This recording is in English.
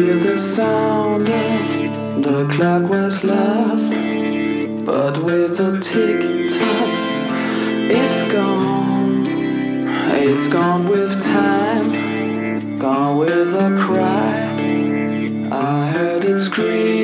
Hear the sound of the clockwise love, but with a tick tock, it's gone. It's gone with time, gone with a cry. I heard it scream.